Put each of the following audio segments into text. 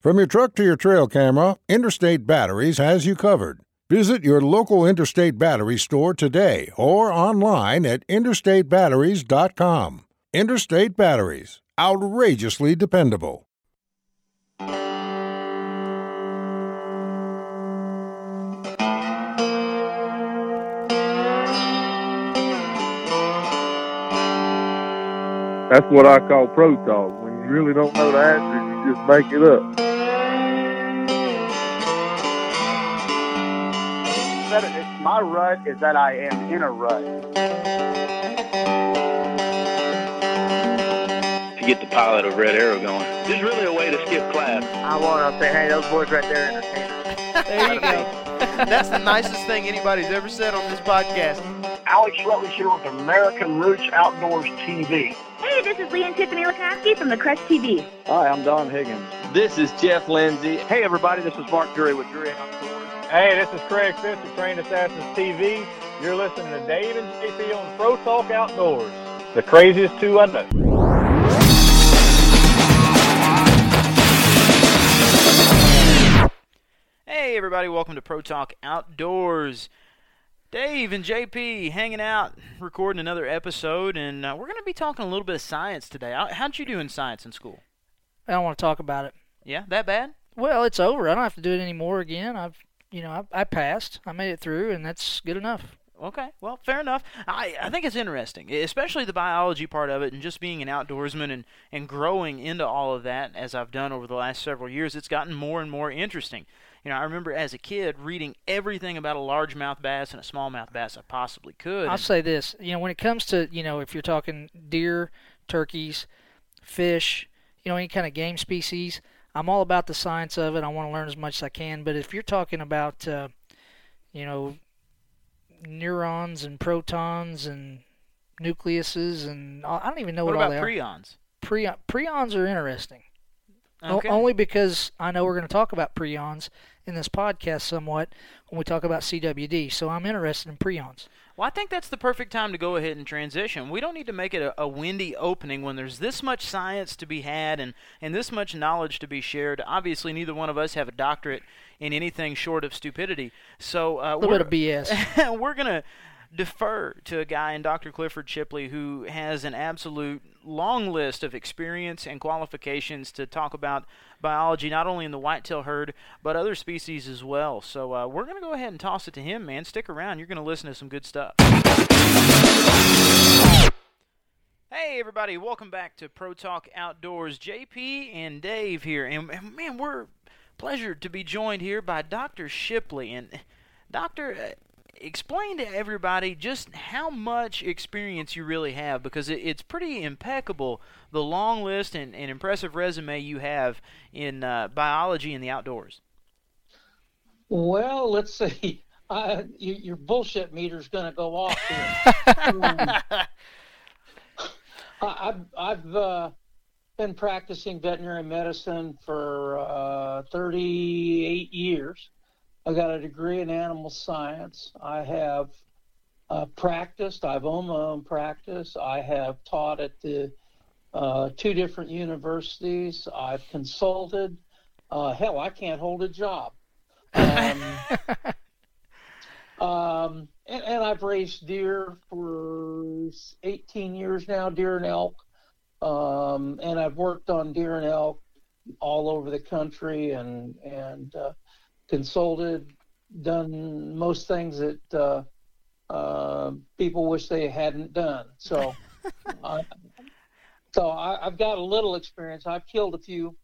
From your truck to your trail camera, Interstate Batteries has you covered. Visit your local Interstate Battery store today or online at interstatebatteries.com. Interstate Batteries, outrageously dependable. That's what I call pro talk. When you really don't know the answer, you just make it up. My rut is that I am in a rut. to get the pilot of Red Arrow going. there's really a way to skip class. I want to say, hey, those boys right there are entertainers. There you go. That's the nicest thing anybody's ever said on this podcast. Alex Rutledge here with American Roots Outdoors TV. Hey, this is Lee and Tiffany Lakosky from the Crush TV. Hi, I'm Don Higgins. This is Jeff Lindsay. Hey, everybody, this is Mark Drury with Drury Outdoors. Hey, this is Craig Fisk of Trained Assassins TV. You're listening to Dave and JP on Pro Talk Outdoors, the craziest two I know. Hey, everybody, welcome to Pro Talk Outdoors. Dave and JP hanging out, recording another episode, and uh, we're going to be talking a little bit of science today. How'd you do in science in school? I don't want to talk about it. Yeah, that bad? Well, it's over. I don't have to do it anymore again. I've, you know, I, I passed. I made it through, and that's good enough. Okay, well, fair enough. I, I think it's interesting, especially the biology part of it and just being an outdoorsman and, and growing into all of that as I've done over the last several years. It's gotten more and more interesting. You know, I remember as a kid reading everything about a largemouth bass and a smallmouth bass I possibly could. I'll say this. You know, when it comes to, you know, if you're talking deer, turkeys, fish, you know, any kind of game species, I'm all about the science of it. I want to learn as much as I can. But if you're talking about, uh, you know, neurons and protons and nucleuses and I don't even know what what, all they are. prions? Prion, prions are interesting. O- Okay. only because I know we're going to talk about prions in this podcast somewhat when we talk about CWD. So I'm interested in prions. Well, I think that's the perfect time to go ahead and transition. We don't need to make it a, a windy opening when there's this much science to be had and, and this much knowledge to be shared. Obviously, neither one of us have a doctorate in anything short of stupidity. So uh, A little we're, bit of BS. we're going to defer to a guy in Dr. Clifford Shipley who has an absolute long list of experience and qualifications to talk about biology, not only in the whitetail herd, but other species as well. So uh, we're going to go ahead and toss it to him, man. Stick around. You're going to listen to some good stuff. Hey everybody, welcome back to Pro Talk Outdoors. JP and Dave here, and, and man, we're pleasured to be joined here by Dr. Shipley. And Doctor, uh, explain to everybody just how much experience you really have, because it, it's pretty impeccable the long list and, and impressive resume you have in uh, biology and the outdoors. Well, let's see. Uh, you, your bullshit meter's going to go off here. Um, I, I've, I've uh, been practicing veterinary medicine for uh, 38 years. I got a degree in animal science. I have uh, practiced. I've owned my own practice. I have taught at the uh, two different universities. I've consulted. Uh, hell, I can't hold a job. Um, um, and, and I've raised deer for 18 years now, deer and elk. Um, and I've worked on deer and elk all over the country and, and uh, consulted done most things that uh, uh, people wish they hadn't done. So, uh, so I, I've got a little experience. I've killed a few.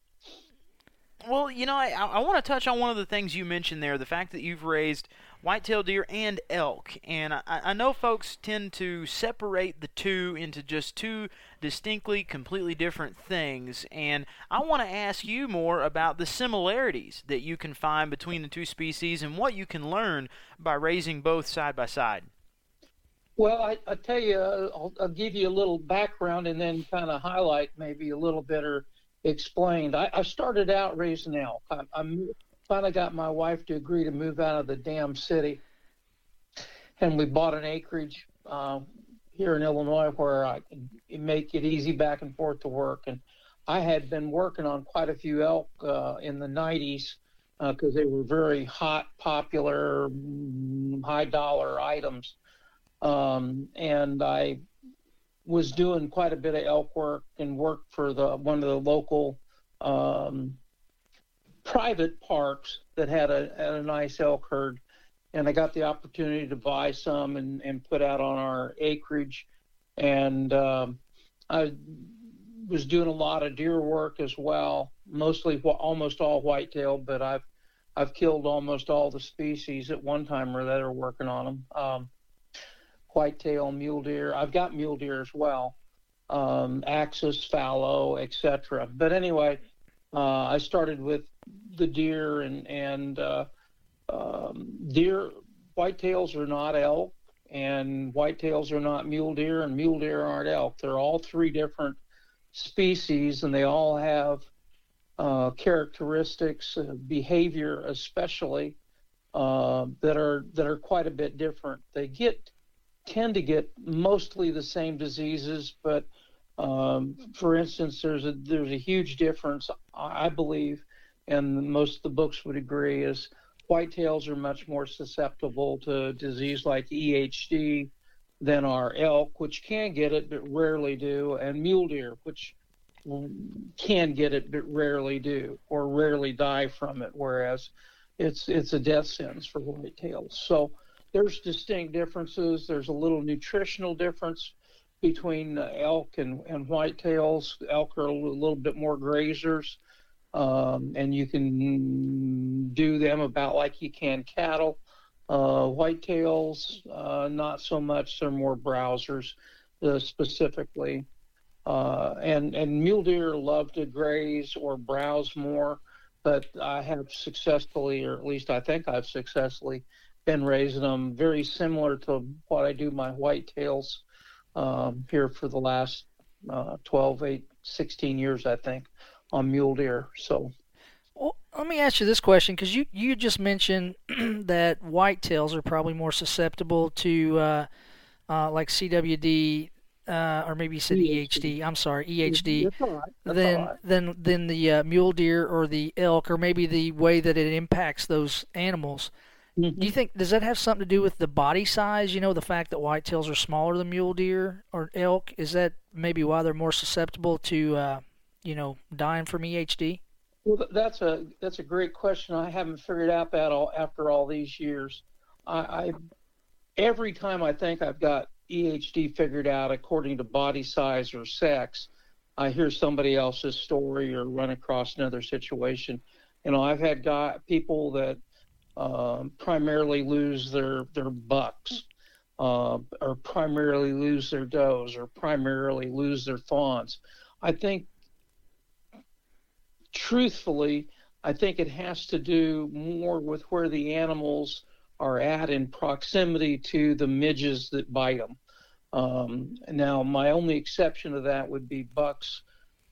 Well, you know, I, I want to touch on one of the things you mentioned there the fact that you've raised whitetail deer and elk. And I, I know folks tend to separate the two into just two distinctly, completely different things. And I want to ask you more about the similarities that you can find between the two species and what you can learn by raising both side by side. Well, I, I tell you, I'll, I'll give you a little background and then kind of highlight maybe a little bit or explained. I, I started out raising elk. I, I finally got my wife to agree to move out of the damn city, and we bought an acreage uh, here in Illinois where I could make it easy back and forth to work. And I had been working on quite a few elk uh, in the 90s because uh, they were very hot, popular, mm, high dollar items um, and I was doing quite a bit of elk work and worked for the one of the local um, private parks that had a, had a nice elk herd, and I got the opportunity to buy some and, and put out on our acreage, and um, I was doing a lot of deer work as well, mostly almost all whitetail, but I've I've killed almost all the species at one time or that are working on them. Um, whitetail, mule deer. I've got mule deer as well, um, axis, fallow, etc. But anyway, uh, I started with the deer and and uh, um, deer. Whitetails are not elk, and whitetails are not mule deer, and mule deer aren't elk. They're all three different species, and they all have uh, characteristics, uh, behavior especially, uh, that are that are quite a bit different. They get tend to get mostly the same diseases, but um, for instance, there's a there's a huge difference, I believe, and most of the books would agree, is whitetails are much more susceptible to disease like EHD than are elk, which can get it but rarely do, and mule deer, which can get it but rarely do, or rarely die from it, whereas it's it's a death sentence for whitetails. So there's distinct differences. There's a little nutritional difference between elk and, and whitetails. Elk are a little bit more grazers, um, and you can do them about like you can cattle. Uh, whitetails, uh, not so much. They're more browsers, uh, specifically. Uh, and and mule deer love to graze or browse more, but I have successfully, or at least I think I've successfully been raising them very similar to what I do my whitetails um, here for the last uh, 12, 8, 16 years, I think, on mule deer. So. Well, let me ask you this question because you, you just mentioned that whitetails are probably more susceptible to uh, uh, like CWD uh, or maybe you said EHD. I'm sorry, EHD. Then, then, then the uh, mule deer or the elk, or maybe the way that it impacts those animals. Mm-hmm. Do you think does that have something to do with the body size? You know, the fact that whitetails are smaller than mule deer or elk. Is that maybe why they're more susceptible to, uh, you know, dying from EHD? Well, that's a that's a great question. I haven't figured out that all after all these years. I, I every time I think I've got EHD figured out according to body size or sex, I hear somebody else's story or run across another situation. You know, I've had guy people that um, primarily lose their their bucks, uh, or primarily lose their does, or primarily lose their fawns. I think, truthfully, I think it has to do more with where the animals are at in proximity to the midges that bite them. Um, now, my only exception to that would be bucks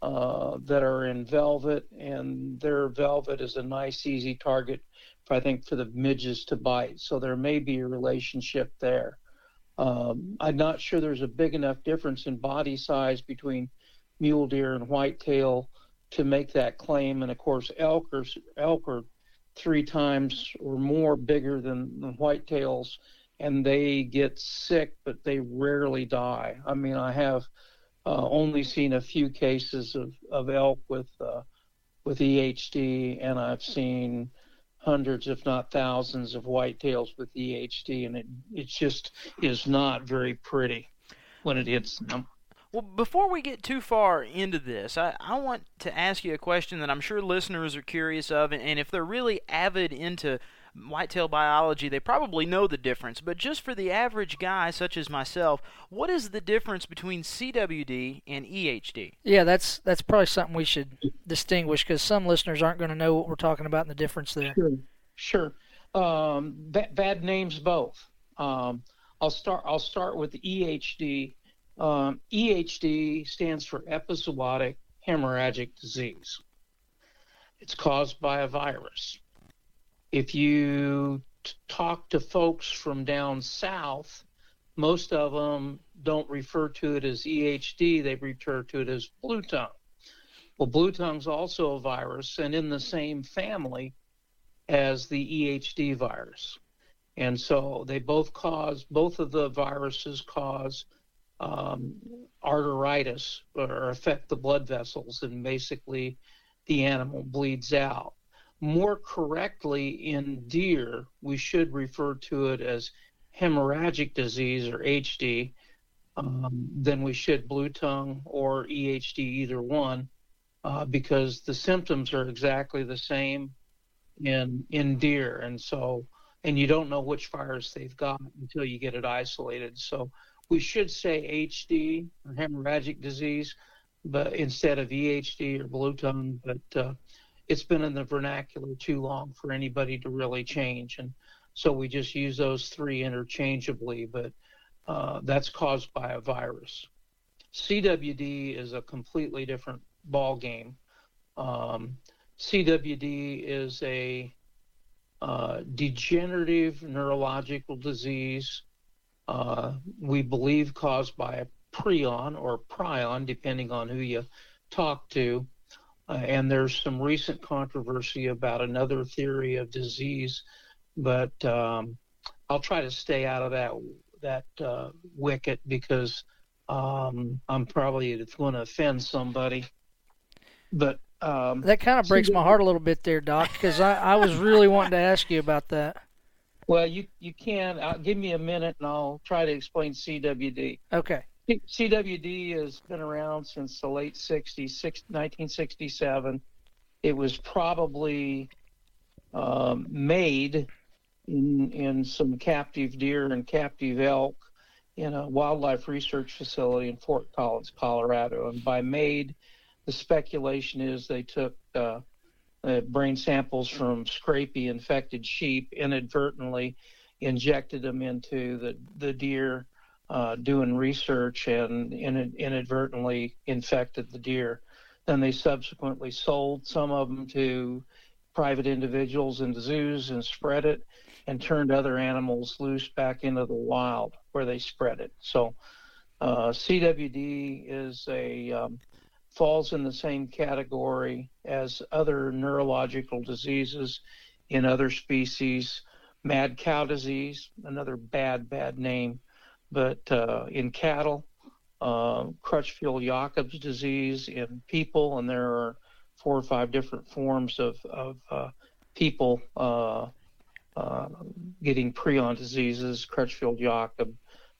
uh, that are in velvet, and their velvet is a nice, easy target I think, for the midges to bite. So there may be a relationship there. Um, I'm not sure there's a big enough difference in body size between mule deer and whitetail to make that claim. And of course, elk are, elk are three times or more bigger than, than whitetails, and they get sick, but they rarely die. I mean, I have uh, only seen a few cases of, of elk with uh, with EHD, and I've seen hundreds, if not thousands, of whitetails with EHD, and it it just is not very pretty when it hits them. Well, before we get too far into this, I, I want to ask you a question that I'm sure listeners are curious of, and, and if they're really avid into whitetail biology, they probably know the difference. But just for the average guy, such as myself, what is the difference between CWD and EHD? Yeah, that's that's probably something we should distinguish because some listeners aren't going to know what we're talking about and the difference there. Sure, sure. Um, bad, bad names both. Um, I'll start. I'll start with EHD. Um, EHD stands for epizootic hemorrhagic disease. It's caused by a virus. If you t- talk to folks from down south, most of them don't refer to it as EHD, they refer to it as blue tongue. Well, blue tongue's also a virus and in the same family as the EHD virus. And so they both cause, both of the viruses cause um, arteritis or affect the blood vessels, and basically the animal bleeds out. More correctly, in deer, we should refer to it as hemorrhagic disease or HD um, than we should blue tongue or EHD, either one, uh, because the symptoms are exactly the same in in deer, and so and you don't know which virus they've got until you get it isolated. So we should say HD or hemorrhagic disease, but instead of EHD or blue tongue. But uh, it's been in the vernacular too long for anybody to really change, and so we just use those three interchangeably. But uh, that's caused by a virus. CWD is a completely different ball game. Um, CWD is a uh, degenerative neurological disease uh, we believe caused by a prion or prion, depending on who you talk to. Uh, and there's some recent controversy about another theory of disease, but um, I'll try to stay out of that that uh, wicket because um, I'm probably going to offend somebody. But um, that kind of breaks my heart a little bit there, Doc, because I, I was really wanting to ask you about that. Well, you you can uh, give me a minute and I'll try to explain CWD. Okay. CWD has been around since the late 60s, 1967. It was probably um, made in in some captive deer and captive elk in a wildlife research facility in Fort Collins, Colorado. And by made, the speculation is they took uh, uh, brain samples from scrapie infected sheep, inadvertently injected them into the, the deer uh, doing research and in, inadvertently infected the deer. Then they subsequently sold some of them to private individuals in zoos and spread it and turned other animals loose back into the wild where they spread it. So uh, CWD is a um, falls in the same category as other neurological diseases in other species. Mad cow disease, another bad, bad name, but uh, in cattle, uh, Creutzfeldt-Jakob's disease in people, and there are four or five different forms of, of uh, people uh, uh, getting prion diseases, Creutzfeldt Jakob,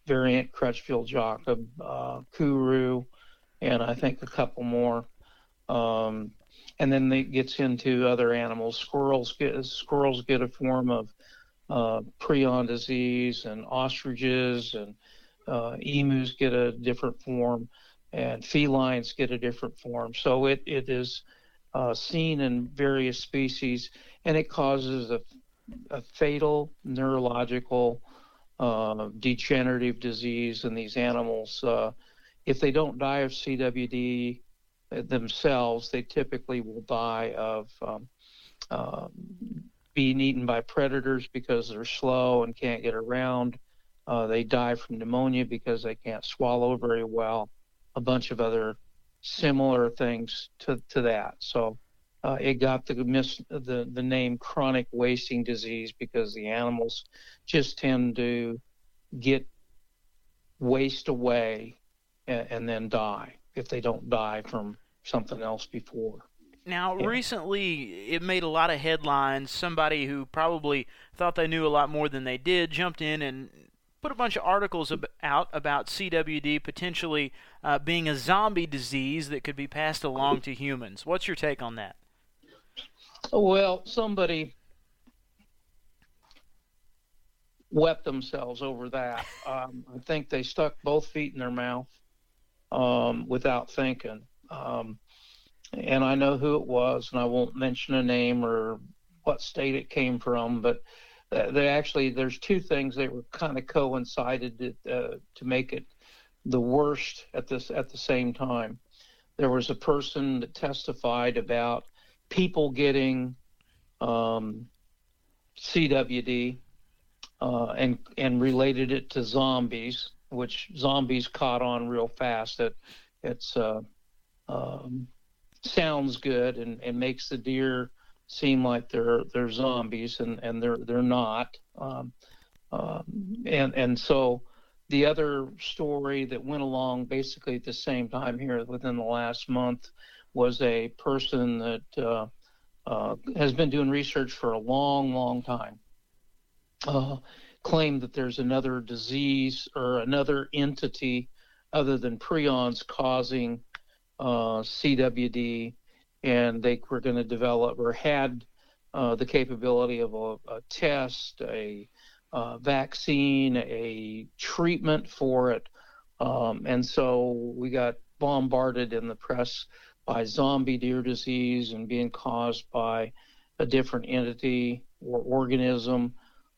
variant Creutzfeldt Jakob, uh, Kuru, and I think a couple more. Um, and then it gets into other animals. Squirrels get squirrels get a form of uh, prion disease, and ostriches and uh, emus get a different form, and felines get a different form. So it it is uh, seen in various species, and it causes a, a fatal neurological uh, degenerative disease in these animals. Uh, if they don't die of CWD themselves, they typically will die of um, uh, being eaten by predators because they're slow and can't get around. Uh, they die from pneumonia because they can't swallow very well. A bunch of other similar things to, to that. So uh, it got the, mis- the the name chronic wasting disease because the animals just tend to get waste away and, and then die if they don't die from something else before. Now, yeah. recently, it made a lot of headlines. Somebody who probably thought they knew a lot more than they did jumped in and put a bunch of articles ab- out about CWD potentially uh, being a zombie disease that could be passed along to humans. What's your take on that? Well, somebody wept themselves over that. Um, I think they stuck both feet in their mouth um, without thinking. Um, and I know who it was, and I won't mention a name or what state it came from, but uh, they actually there's two things that were kind of coincided to, uh, to make it the worst at this at the same time. There was a person that testified about people getting um, CWD uh, and and related it to zombies, which zombies caught on real fast. That it's uh, um, sounds good and, and makes the deer seem like they're they're zombies and, and they're they're not. Um, um, and and so the other story that went along basically at the same time here within the last month was a person that uh, uh, has been doing research for a long, long time. Uh, claimed that there's another disease or another entity other than prions causing uh, CWD, and they were going to develop or had uh, the capability of a, a test, a uh, vaccine, a treatment for it. Um, and so we got bombarded in the press by zombie deer disease and being caused by a different entity or organism.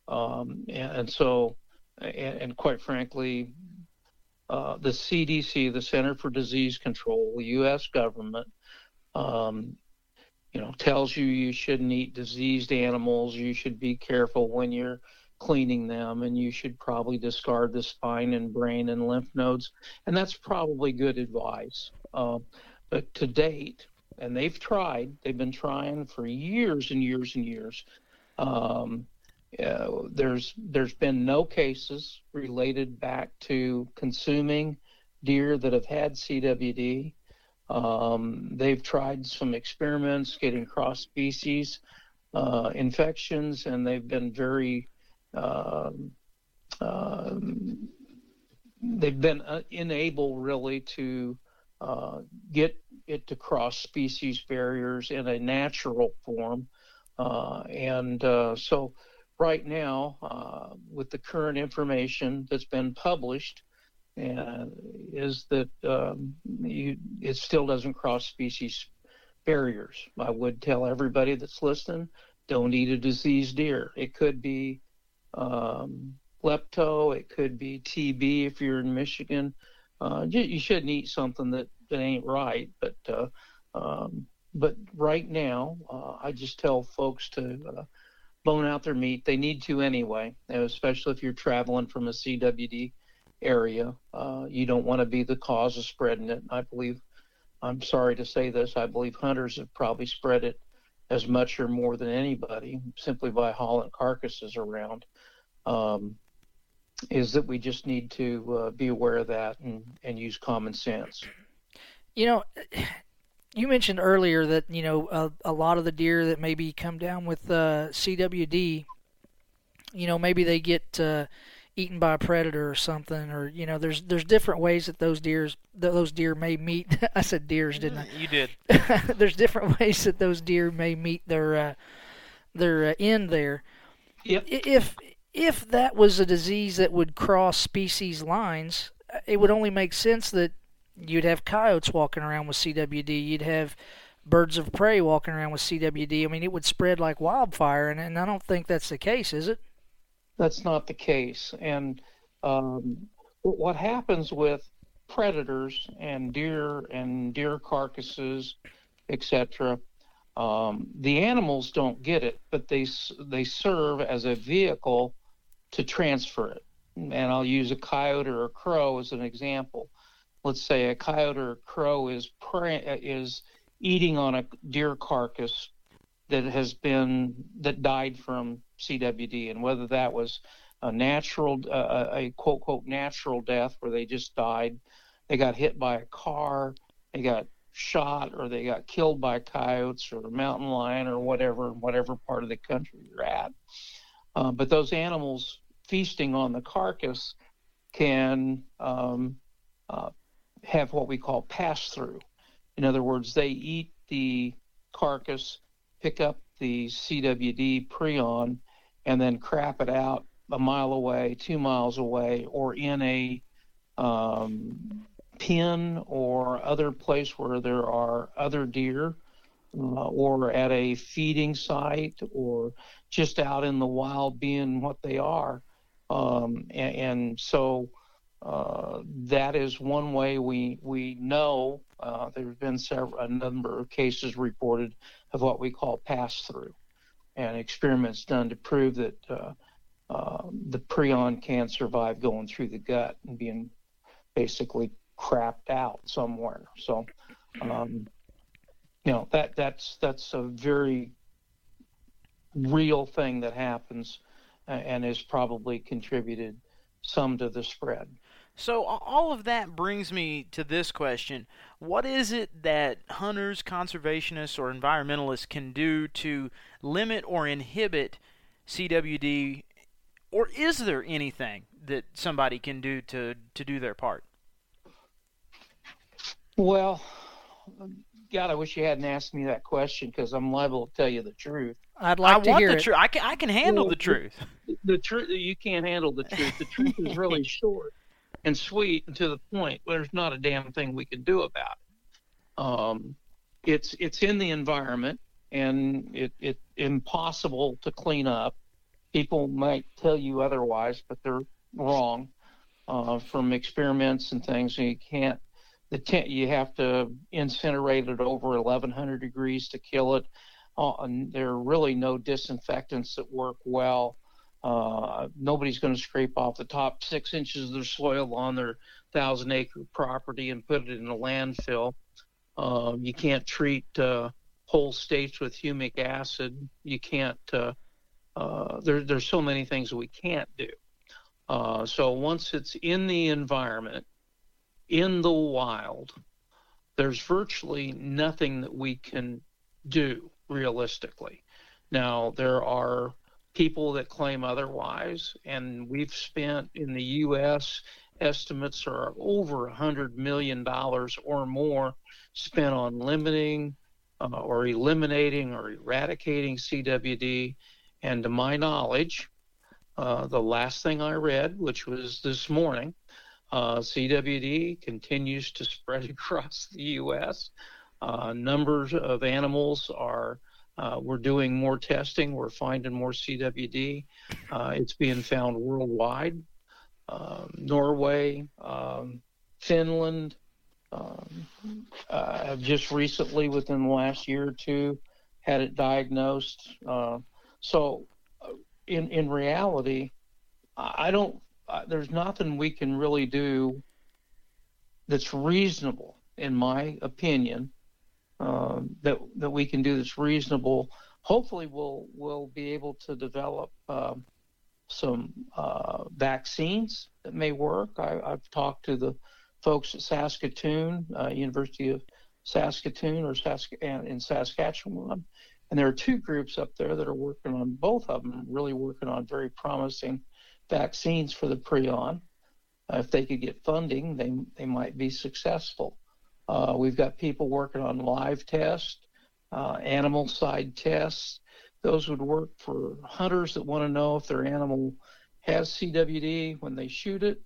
Um, and, and, so, and, and, quite frankly, uh, the CDC, the Center for Disease Control, the U.S. government, um, you know, tells you you shouldn't eat diseased animals. You should be careful when you're cleaning them, and you should probably discard the spine and brain and lymph nodes. And that's probably good advice. Uh, but to date, and they've tried, they've been trying for years and years and years. Um, uh, there's there's been no cases related back to consuming deer that have had CWD. Um, they've tried some experiments getting cross species uh, infections, and they've been very um, they've been uh, unable really to uh, get it to cross species barriers in a natural form. Uh, and uh, so, right now, uh, with the current information that's been published, is that um, you, it still doesn't cross species barriers. I would tell everybody that's listening don't eat a diseased deer. It could be um, lepto, it could be TB if you're in Michigan uh, you, you, shouldn't eat something that, that ain't right. But uh, um, but right now, uh, I just tell folks to uh, bone out their meat. They need to anyway, especially if you're traveling from a CWD area. Uh, you don't want to be the cause of spreading it. I believe. I'm sorry to say this. I believe hunters have probably spread it as much or more than anybody simply by hauling carcasses around. Um, is that we just need to uh, be aware of that and, and use common sense. You know, you mentioned earlier that you know a, a lot of the deer that maybe come down with uh, CWD, you know, maybe they get uh, eaten by a predator or something, or you know, there's there's different ways that those deers those deer may meet. I said deers, didn't I? You did. there's different ways that those deer may meet their uh, their uh, end there. Yep. If if that was a disease that would cross species lines, it would only make sense that you'd have coyotes walking around with CWD. You'd have birds of prey walking around with CWD. I mean, it would spread like wildfire, and, and I don't think that's the case, is it? That's not the case. And um, what happens with predators and deer and deer carcasses, etc., um, the animals don't get it, but they they serve as a vehicle to transfer it. And I'll use a coyote or a crow as an example. Let's say a coyote or a crow is is eating on a deer carcass that has been that died from CWD, and whether that was a natural, uh, a quote quote natural death where they just died, they got hit by a car, they got shot or they got killed by coyotes or a mountain lion or whatever, whatever part of the country you're at. Uh, but those animals feasting on the carcass can um, uh, have what we call pass through. In other words, they eat the carcass, pick up the CWD prion, and then crap it out a mile away, two miles away, or in a um, pen or other place where there are other deer, uh, or at a feeding site, or just out in the wild being what they are. Um, and, and, so uh, that is one way we we know. Uh, there have been several a number of cases reported of what we call pass through, and experiments done to prove that uh, uh, the prion can survive going through the gut and being basically crapped out somewhere. So, um, you know that that's that's a very real thing that happens, and has probably contributed some to the spread. So all of that brings me to this question: What is it that hunters, conservationists, or environmentalists can do to limit or inhibit CWD, or is there anything that somebody can do to to do their part? Well, God, I wish you hadn't asked me that question because I'm liable to tell you the truth. I'd like I to want hear the it. truth. I can I can handle Well, the truth. The, the truth you can't handle the truth. The truth is really short and sweet and to the point. where There's not a damn thing we can do about it. Um, it's it's in the environment and it it impossible to clean up. People might tell you otherwise, but they're wrong. Uh, from experiments and things, And you can't the tent you have to incinerate it over 1100 degrees to kill it uh, and there are really no disinfectants that work well uh, nobody's going to scrape off the top six inches of their soil on their thousand acre property and put it in a landfill. Um, you can't treat uh, whole states with humic acid. You can't uh, uh, there, there's so many things we can't do. Uh, so once it's in the environment in the wild, there's virtually nothing that we can do realistically. Now, there are people that claim otherwise, and we've spent in the U.S. estimates are over $100 million or more spent on limiting uh, or eliminating or eradicating CWD. And to my knowledge, uh, the last thing I read, which was this morning, uh, CWD continues to spread across the U.S. Uh, numbers of animals are. Uh, we're doing more testing. We're finding more CWD. Uh, it's being found worldwide. Um, Norway, um, Finland um, uh, just recently, within the last year or two, had it diagnosed. Uh, so, in in reality, I don't uh, there's nothing we can really do that's reasonable, in my opinion, um, that that we can do that's reasonable. Hopefully, we'll we'll be able to develop um, some uh, vaccines that may work. I, have talked to the folks at Saskatoon, uh, University of Saskatoon, or Sask- in Saskatchewan, and there are two groups up there that are working on both of them, really working on very promising vaccines for the prion. Uh, if they could get funding, they they might be successful. Uh, we've got people working on live tests, uh, animal side tests. Those would work for hunters that want to know if their animal has CWD when they shoot it.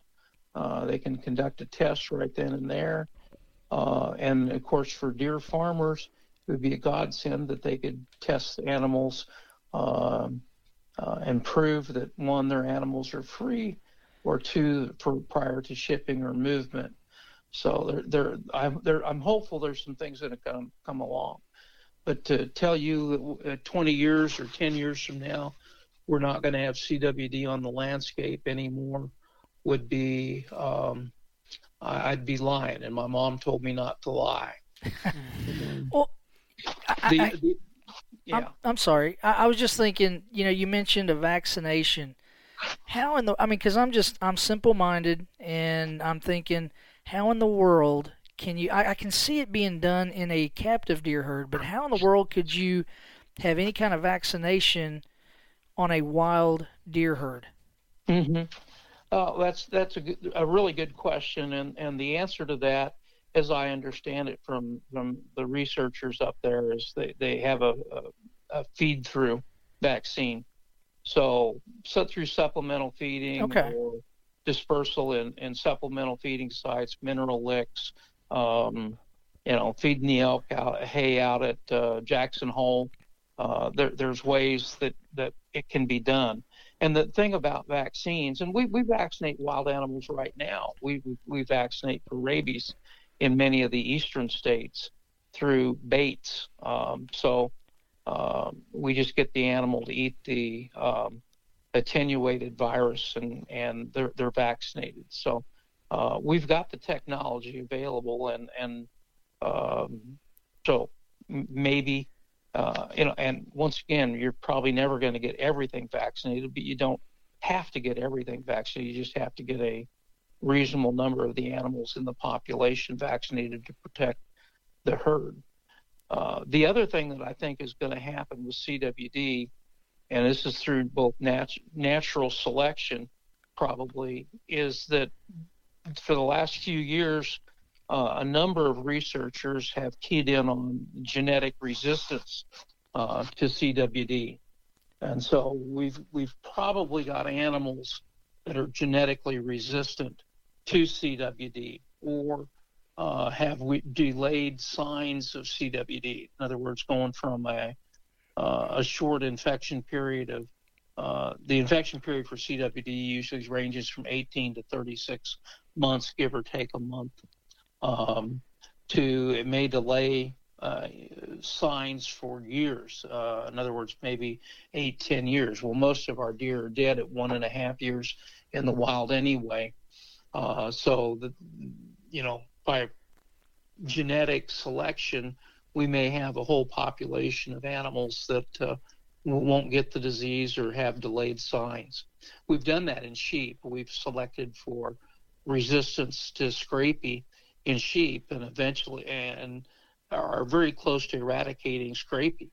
Uh, they can conduct a test right then and there. Uh, and of course, for deer farmers, it would be a godsend that they could test animals um, uh, and prove that one, their animals are free, or two, for prior to shipping or movement. So they're, they're, I'm, they're, I'm hopeful there's some things that come come along. But to tell you that 20 years or 10 years from now, we're not going to have CWD on the landscape anymore would be, um, I'd be lying. And my mom told me not to lie. well, I, the, I, the, yeah. I'm, I'm sorry. I, I was just thinking. You know, you mentioned a vaccination. How in the? I mean, because I'm just I'm simple minded, and I'm thinking, how in the world can you? I, I can see it being done in a captive deer herd, but how in the world could you have any kind of vaccination on a wild deer herd? Mm-hmm. Uh, that's that's a, good, a really good question, and, and the answer to that, as I understand it from from the researchers up there, is they, they have a, a, a feed through vaccine. So set through supplemental feeding okay. or dispersal in, in supplemental feeding sites, mineral licks, um, you know, feeding the elk out, hay out at uh, Jackson Hole. Uh, there, there's ways that, that it can be done. And the thing about vaccines, and we, we vaccinate wild animals right now. We, we, we vaccinate for rabies in many of the eastern states through baits. Um, so um, we just get the animal to eat the um, attenuated virus, and and they're they're vaccinated. So uh, we've got the technology available, and and um, so maybe uh, you know. And once again, you're probably never going to get everything vaccinated, but you don't have to get everything vaccinated. You just have to get a reasonable number of the animals in the population vaccinated to protect the herd. Uh, the other thing that I think is going to happen with CWD, and this is through both nat- natural selection, probably, is that for the last few years, uh, a number of researchers have keyed in on genetic resistance uh, to CWD, and so we've we've probably got animals that are genetically resistant to CWD or uh, have we delayed signs of CWD. In other words, going from a a short infection period of uh, the infection period for CWD usually ranges from 18 to 36 months, give or take a month, um, to it may delay uh, signs for years. Uh, in other words, maybe eight, ten years. Well, most of our deer are dead at one and a half years in the wild anyway. Uh, so the you know by genetic selection, we may have a whole population of animals that uh, won't get the disease or have delayed signs. We've done that in sheep. We've selected for resistance to scrapie in sheep, and eventually, and are very close to eradicating scrapie.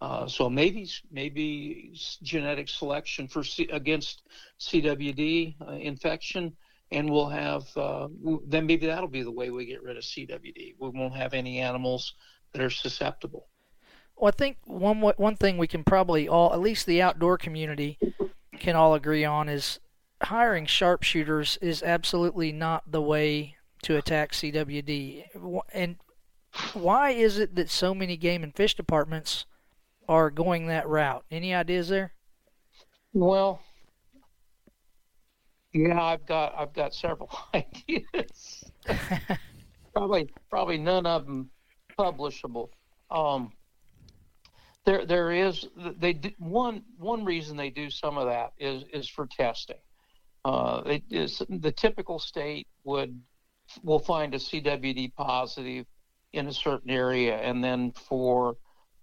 Uh, so maybe maybe genetic selection for C, against CWD uh, infection and we'll have uh, then maybe that'll be the way we get rid of CWD. We won't have any animals that are susceptible. Well, I think one one thing we can probably all, at least the outdoor community, can all agree on is hiring sharpshooters is absolutely not the way to attack CWD. And why is it that so many game and fish departments are going that route? Any ideas there? Well, yeah, I've got I've got several ideas. probably probably none of them publishable. Um, there there is they one one reason they do some of that is is for testing. Uh, it is the typical state would will find a CWD positive in a certain area, and then for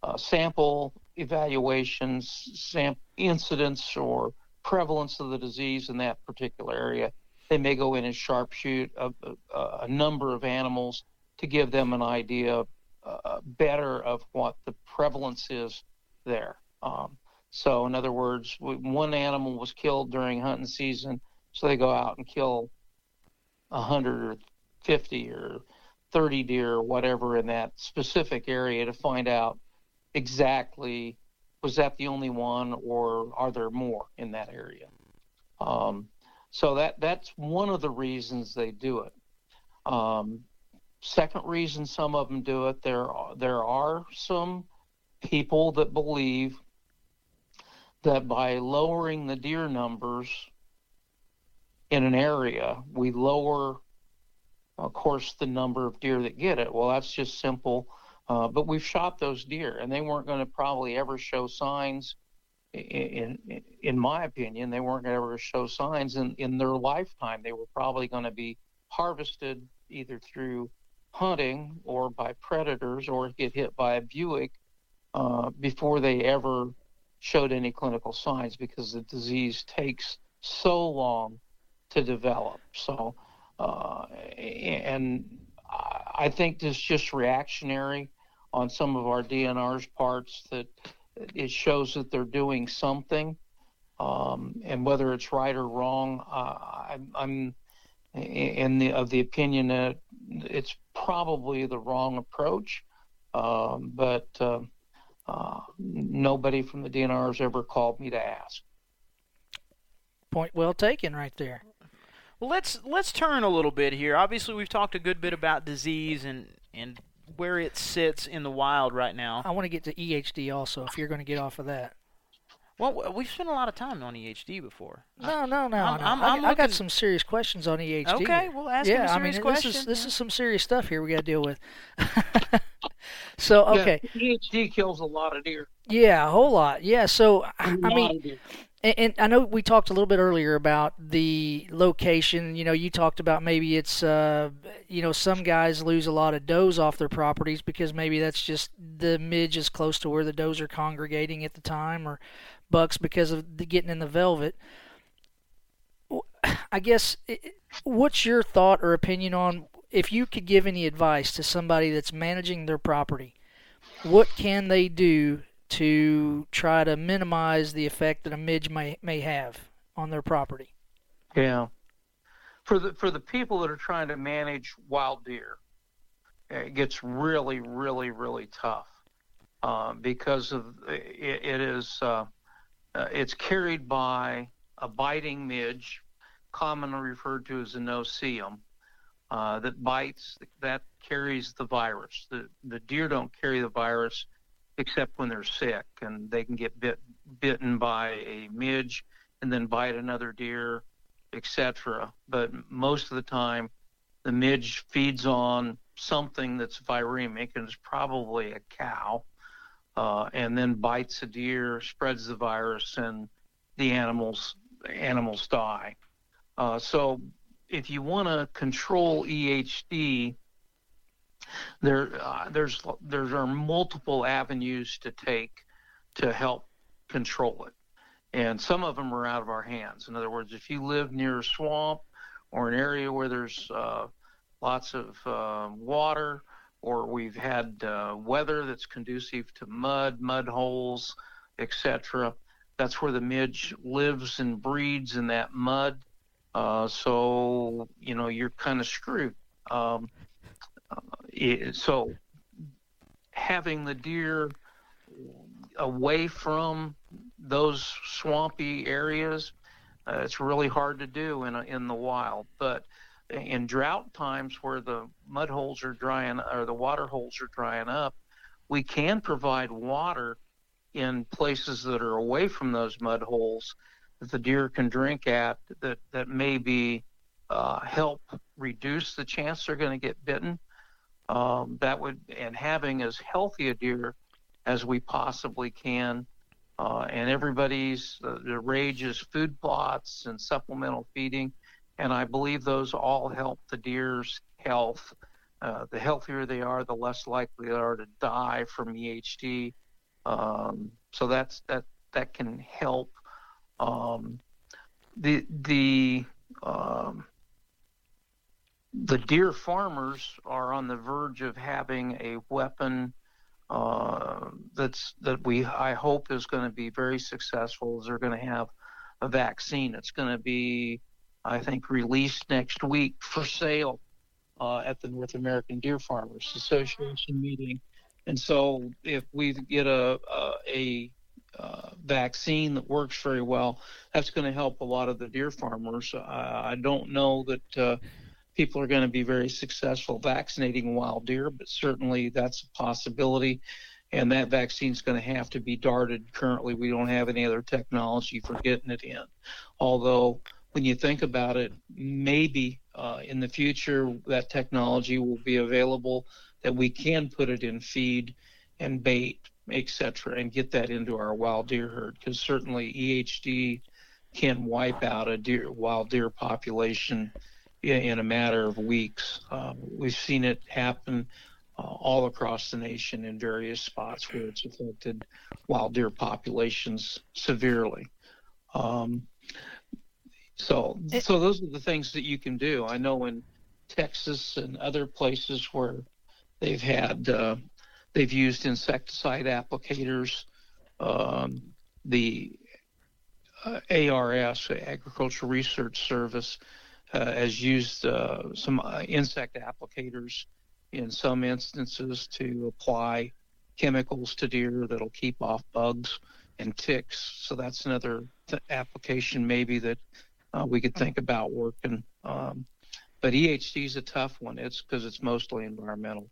uh, sample evaluations, sam- incidents, or prevalence of the disease in that particular area. They may go in and sharpshoot a, a, a number of animals to give them an idea uh, better of what the prevalence is there. Um, so, in other words, one animal was killed during hunting season, so they go out and kill 100 or 50 or 30 deer or whatever in that specific area to find out exactly was that the only one, or are there more in that area? Um, so that that's one of the reasons they do it. Um, second reason some of them do it, there are, there are some people that believe that by lowering the deer numbers in an area, we lower, of course, the number of deer that get it. Well, that's just simple uh, but we've shot those deer, and they weren't going to probably ever show signs. In, in in my opinion, they weren't going to ever show signs in in their lifetime. They were probably going to be harvested either through hunting or by predators or get hit by a Buick uh, before they ever showed any clinical signs because the disease takes so long to develop. So, uh, and I think this is just reactionary on some of our DNR's parts that it shows that they're doing something. Um, and whether it's right or wrong, uh, I, I'm in the of the opinion that it's probably the wrong approach. Um, but uh, uh, nobody from the DNR has ever called me to ask. Point well taken, right there. Well, let's let's turn a little bit here. Obviously, we've talked a good bit about disease and and where it sits in the wild right now. I want to get to EHD also. If you're going to get off of that. Well, we've spent a lot of time on EHD before. No, no, no. I'm, no. I'm, I, I'm I looking... got some serious questions on EHD. Okay, we'll ask yeah, him a serious I mean, question. This is this is some serious stuff here we got to deal with. so okay, yeah, EHD kills a lot of deer. Yeah, a whole lot. Yeah, so I, I mean, and, and, I know we talked a little bit earlier about the location. You know, you talked about maybe it's, uh, you know, some guys lose a lot of does off their properties because maybe that's just the midge is close to where the does are congregating at the time, or bucks because of the getting in the velvet. I guess, what's your thought or opinion on if you could give any advice to somebody that's managing their property? What can they do to try to minimize the effect that a midge may may have on their property. Yeah. For the for the people that are trying to manage wild deer, it gets really, really, really tough uh, because of it, it is uh, uh, it's carried by a biting midge, commonly referred to as a no-see-um, uh, that bites that carries the virus. The the deer don't carry the virus except when they're sick and they can get bit bitten by a midge and then bite another deer, etc. But most of the time, the midge feeds on something that's viremic and it's probably a cow, uh, and then bites a deer, spreads the virus, and the animals animals die. Uh, so if you want to control EHD, there uh, there's there are multiple avenues to take to help control it and some of them are out of our hands in other words if you live near a swamp or an area where there's uh, lots of uh, water or we've had uh, weather that's conducive to mud mud holes etc that's where the midge lives and breeds in that mud uh, so you know you're kind of screwed um, so having the deer away from those swampy areas, uh, it's really hard to do in a, in the wild. But in drought times where the mud holes are drying or the water holes are drying up, we can provide water in places that are away from those mud holes that the deer can drink at that that maybe uh, help reduce the chance they're going to get bitten um, that would and having as healthy a deer as we possibly can. Uh, and everybody's uh, the rage is food plots and supplemental feeding, and I believe those all help the deer's health. Uh, the healthier they are, the less likely they are to die from EHD. Um, so that's that that can help. Um, the the um, the deer farmers are on the verge of having a weapon uh, that's that we I hope is going to be very successful. Is they're going to have a vaccine. It's going to be I think released next week for sale uh, at the North American Deer Farmers Association meeting. And so if we get a a, a uh, vaccine that works very well, that's going to help a lot of the deer farmers. Uh, I don't know that uh, people are going to be very successful vaccinating wild deer, but certainly that's a possibility. And that vaccine is going to have to be darted. Currently, we don't have any other technology for getting it in. Although, when you think about it, maybe uh, in the future that technology will be available that we can put it in feed and bait, etc., and get that into our wild deer herd. Because certainly EHD can wipe out a deer wild deer population in, in a matter of weeks. Uh, we've seen it happen uh, all across the nation in various spots where it's affected wild deer populations severely. Um, so, so those are the things that you can do. I know in Texas and other places where they've had uh, they've used insecticide applicators. Um, the uh, ARS, Agricultural Research Service, uh, has used uh, some uh, insect applicators in some instances to apply chemicals to deer that'll keep off bugs and ticks. So that's another th- application maybe that uh, we could think about working. Um, but EHD is a tough one. It's because it's mostly environmental.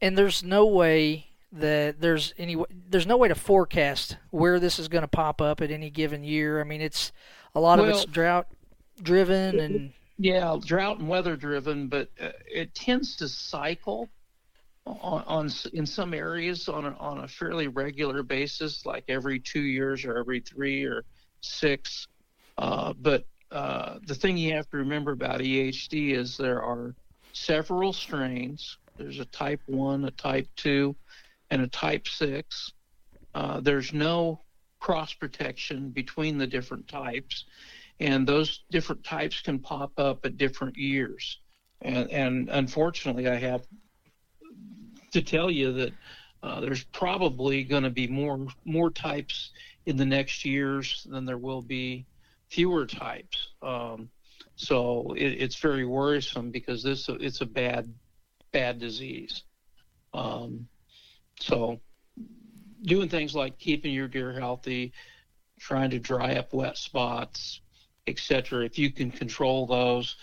And there's no way that there's any there's no way to forecast where this is going to pop up at any given year. I mean, it's a lot well, of it's drought driven and yeah, drought and weather driven, but uh, it tends to cycle on, on in some areas on a, on a fairly regular basis, like every two years or every three or six. Uh, but uh, the thing you have to remember about EHD is there are several strains. There's a type 1, a type 2, and a type 6. Uh, there's no cross protection between the different types, and those different types can pop up at different years. And, and unfortunately, I have to tell you that uh, there's probably going to be more more types in the next years than there will be fewer types. Um, so it, it's very worrisome because this it's a bad bad disease. Um, so doing things like keeping your deer healthy, trying to dry up wet spots, etc. If you can control those,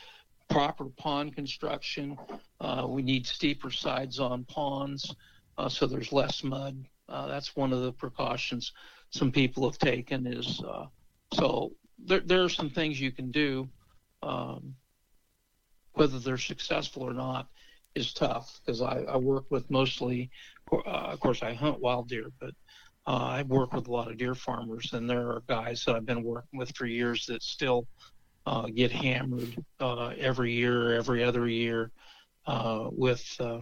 proper pond construction. Uh, we need steeper sides on ponds uh, so there's less mud. Uh, that's one of the precautions some people have taken. Is uh, so there, there are some things you can do. Um, whether they're successful or not is tough because I, I, work with mostly, uh, of course, I hunt wild deer, but uh, I work with a lot of deer farmers, and there are guys that I've been working with for years that still uh, get hammered uh, every year, every other year uh, with uh,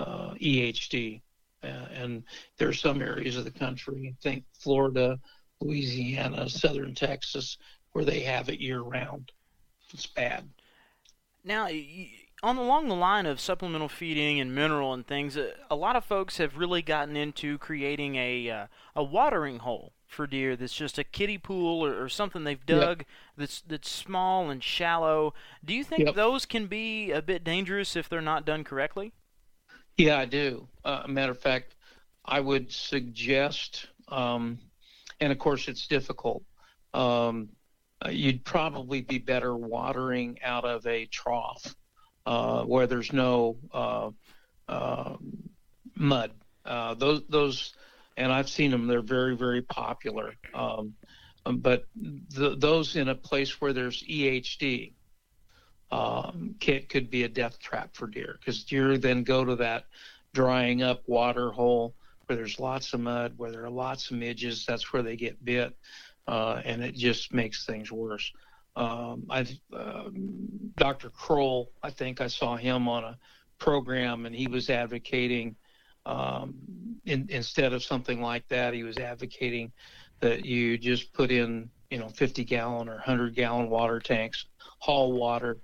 EHD. and there are some areas of the country, I think Florida, Louisiana, southern Texas, where they have it year round. It's bad. Now, on along the line of supplemental feeding and mineral and things, a lot of folks have really gotten into creating a uh, a watering hole for deer that's just a kiddie pool or, or something they've dug yep. that's that's small and shallow. Do you think yep. those can be a bit dangerous if they're not done correctly? Yeah, I do. Uh, matter of fact, I would suggest, um, and of course it's difficult. Um, uh, you'd probably be better watering out of a trough uh, where there's no uh, um, mud. Uh, those those and I've seen them. They're very, very popular. Um, but those in a place where there's EHD um, could be a death trap for deer because deer then go to that drying up water hole where there's lots of mud, where there are lots of midges. That's where they get bit, uh, and it just makes things worse. Um, I, uh, Dr. Kroll, I think I saw him on a program, and he was advocating um, in, instead of something like that, he was advocating that you just put in, you know, 50 gallon or 100 gallon water tanks, haul water,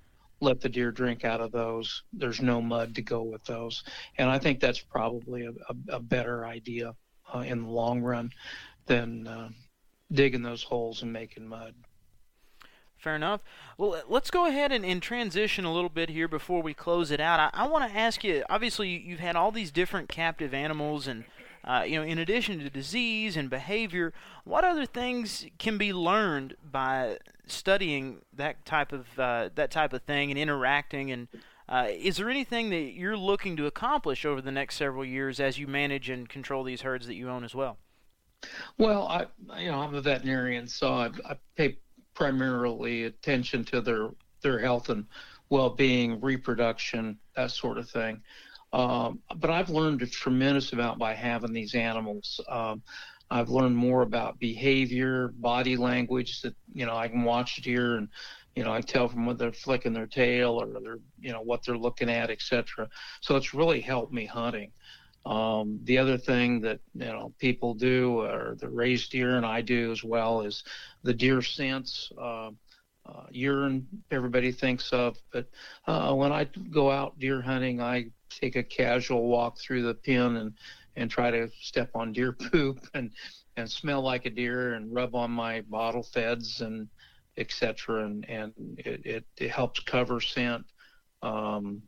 let the deer drink out of those. There's no mud to go with those, and I think that's probably a, a, a better idea uh, in the long run than uh, digging those holes and making mud. Fair enough. Well, let's go ahead and, and, transition a little bit here before we close it out. I, I want to ask you. Obviously, you've had all these different captive animals, and uh, you know, in addition to disease and behavior, what other things can be learned by studying that type of uh, that type of thing and interacting? And uh, is there anything that you're looking to accomplish over the next several years as you manage and control these herds that you own as well? Well, I you know I'm a veterinarian, so I, I pay primarily attention to their their health and well-being, reproduction, that sort of thing. Um, but I've learned a tremendous amount by having these animals. Um, I've learned more about behavior, body language that you know I can watch deer and you know I tell from whether they're flicking their tail or they're you know what they're looking at, etc. So it's really helped me hunting. Um, the other thing that you know people do, or the raised deer, and I do as well, is the deer sense. Uh, uh, urine everybody thinks of. But uh, when I go out deer hunting, I take a casual walk through the pen and and try to step on deer poop and and smell like a deer and rub on my bottle feds and etc. And and it, it, it helps cover scent. Um,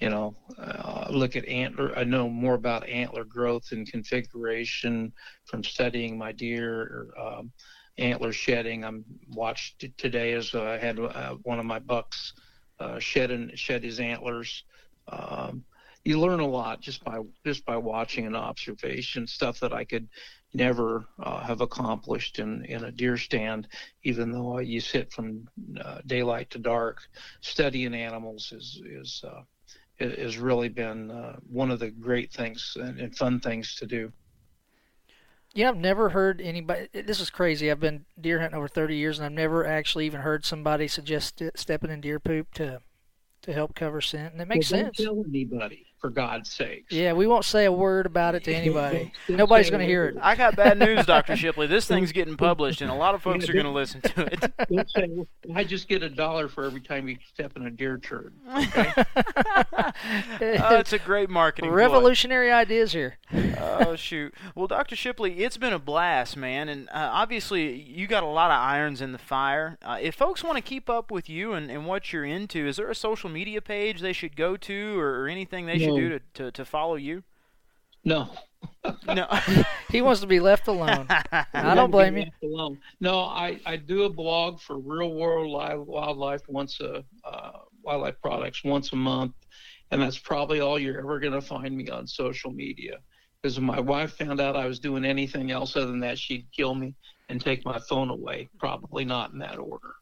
you know, uh, look at antler. I know more about antler growth and configuration from studying my deer. Um, antler shedding. I'm watched today as I had uh, one of my bucks uh, shed and shed his antlers. Um, you learn a lot just by just by watching and observation stuff that I could never uh, have accomplished in in a deer stand even though you sit from uh, daylight to dark studying animals is is uh, has really been uh, one of the great things and, and fun things to do yeah, I've never heard anybody. This is crazy. I've been deer hunting over 30 years, and I've never actually even heard somebody suggest stepping in deer poop to to help cover scent, and it makes well, sense. Don't tell anybody for God's sakes. Yeah, we won't say a word about it to anybody. Nobody's going to hear it. I got bad news, Dr. Shipley. This thing's getting published, and a lot of folks are going to listen to it. Don't say, I just get a dollar for every time you step in a deer turd. Okay? oh, it's a great marketing Revolutionary ploy. ideas here. oh, shoot. Well, Dr. Shipley, it's been a blast, man. And uh, obviously, you got a lot of irons in the fire. Uh, if folks want to keep up with you and, and what you're into, is there a social media page they should go to or, or anything they no. Should do to, to, to follow you? No. no. he wants to be left alone. I don't blame you. Alone. No, I, I do a blog for Real World Wildlife once a uh, wildlife products once a month, and that's probably all you're ever going to find me on social media. Because if my wife found out I was doing anything else other than that, she'd kill me and take my phone away. Probably not in that order.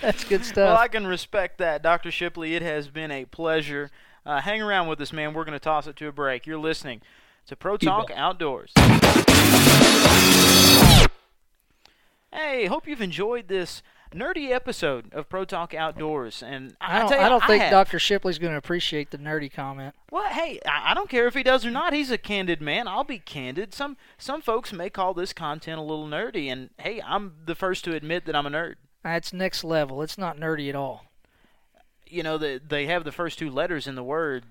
That's good stuff. Well, I can respect that, Dr. Shipley. It has been a pleasure. Uh, hang around with us, man. We're going to toss it to a break. You're listening to Pro Talk Outdoors. Hey, hope you've enjoyed this nerdy episode of Pro Talk Outdoors. And I, I don't, you, I don't I think have. Dr. Shipley's going to appreciate the nerdy comment. Well, hey, I, don't care if he does or not. He's a candid man. I'll be candid. Some some folks may call this content a little nerdy, and hey, I'm the first to admit that I'm a nerd. That's next level. It's not nerdy at all. You know, the, they have the first two letters in the word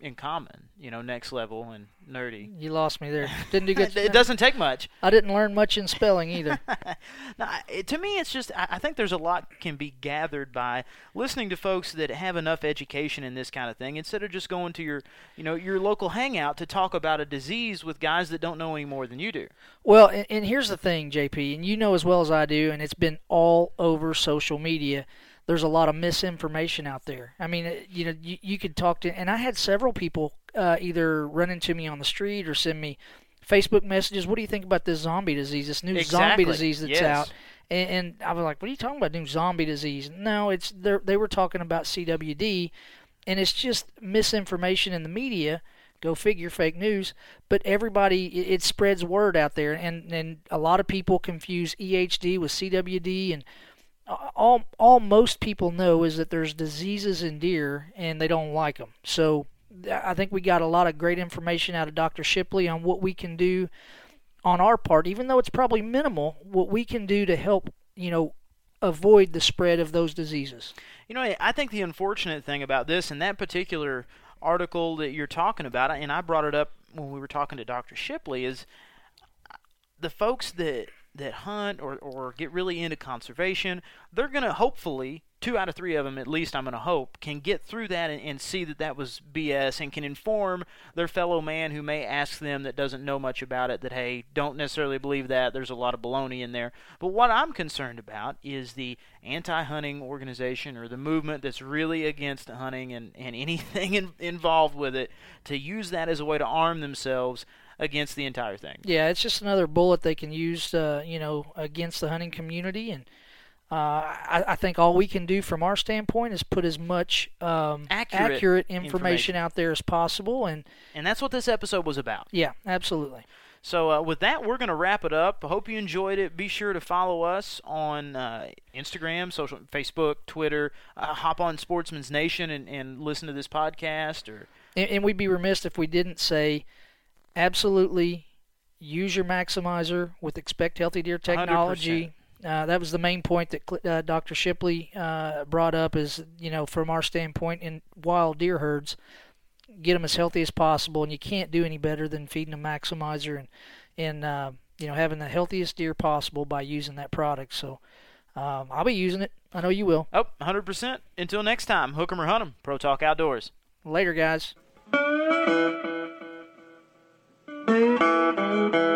in common. You know, next level and nerdy. You lost me there. Didn't do good. it doesn't take much. I didn't learn much in spelling either. it, to me, it's just I think there's a lot can be gathered by listening to folks that have enough education in this kind of thing instead of just going to your you know your local hangout to talk about a disease with guys that don't know any more than you do. Well, and, and here's the thing, JP, and you know as well as I do, and it's been all over social media there's a lot of misinformation out there. I mean, you know, you, you could talk to, and I had several people uh, either run into me on the street or send me Facebook messages. What do you think about this zombie disease, this new exactly. zombie disease that's yes. out? And, and I was like, what are you talking about, new zombie disease? No, it's they were talking about CWD, and it's just misinformation in the media. Go figure, fake news. But everybody, it, it spreads word out there, and and a lot of people confuse EHD with CWD, and all all most people know is that there's diseases in deer and they don't like them. So I think we got a lot of great information out of Dr. Shipley on what we can do on our part, even though it's probably minimal, what we can do to help, you know, avoid the spread of those diseases. You know, I think the unfortunate thing about this and that particular article that you're talking about, and I brought it up when we were talking to Dr. Shipley, is uh, the folks that that hunt or, or get really into conservation, they're going to hopefully, two out of three of them at least, I'm going to hope, can get through that and, and see that that was BS and can inform their fellow man who may ask them that doesn't know much about it that, hey, don't necessarily believe that. There's a lot of baloney in there. But what I'm concerned about is the anti hunting organization or the movement that's really against hunting and, and anything in, involved with it to use that as a way to arm themselves against the entire thing. Yeah, it's just another bullet they can use, uh, you know, against the hunting community. And uh, I, I, think all we can do from our standpoint is put as much um, accurate, accurate information, information, out there as possible. And and that's what this episode was about. Yeah, absolutely. So uh, with that, we're going to wrap it up. I hope you enjoyed it. Be sure to follow us on uh, Instagram, social, Facebook, Twitter. Uh, hop on Sportsmen's Nation and, and listen to this podcast. Or and, and we'd be remiss if we didn't say absolutely use your maximizer with expect healthy deer technology uh, that was the main point that uh, Dr. Shipley uh, brought up. Is you know from our standpoint in wild deer herds, get them as healthy as possible, and you can't do any better than feeding a maximizer and and uh, you know having the healthiest deer possible by using that product. So um, I'll be using it. I know you will. Oh, 100%. Until next time, hook 'em or hunt 'em. Pro Talk Outdoors. Later, guys. Thank you.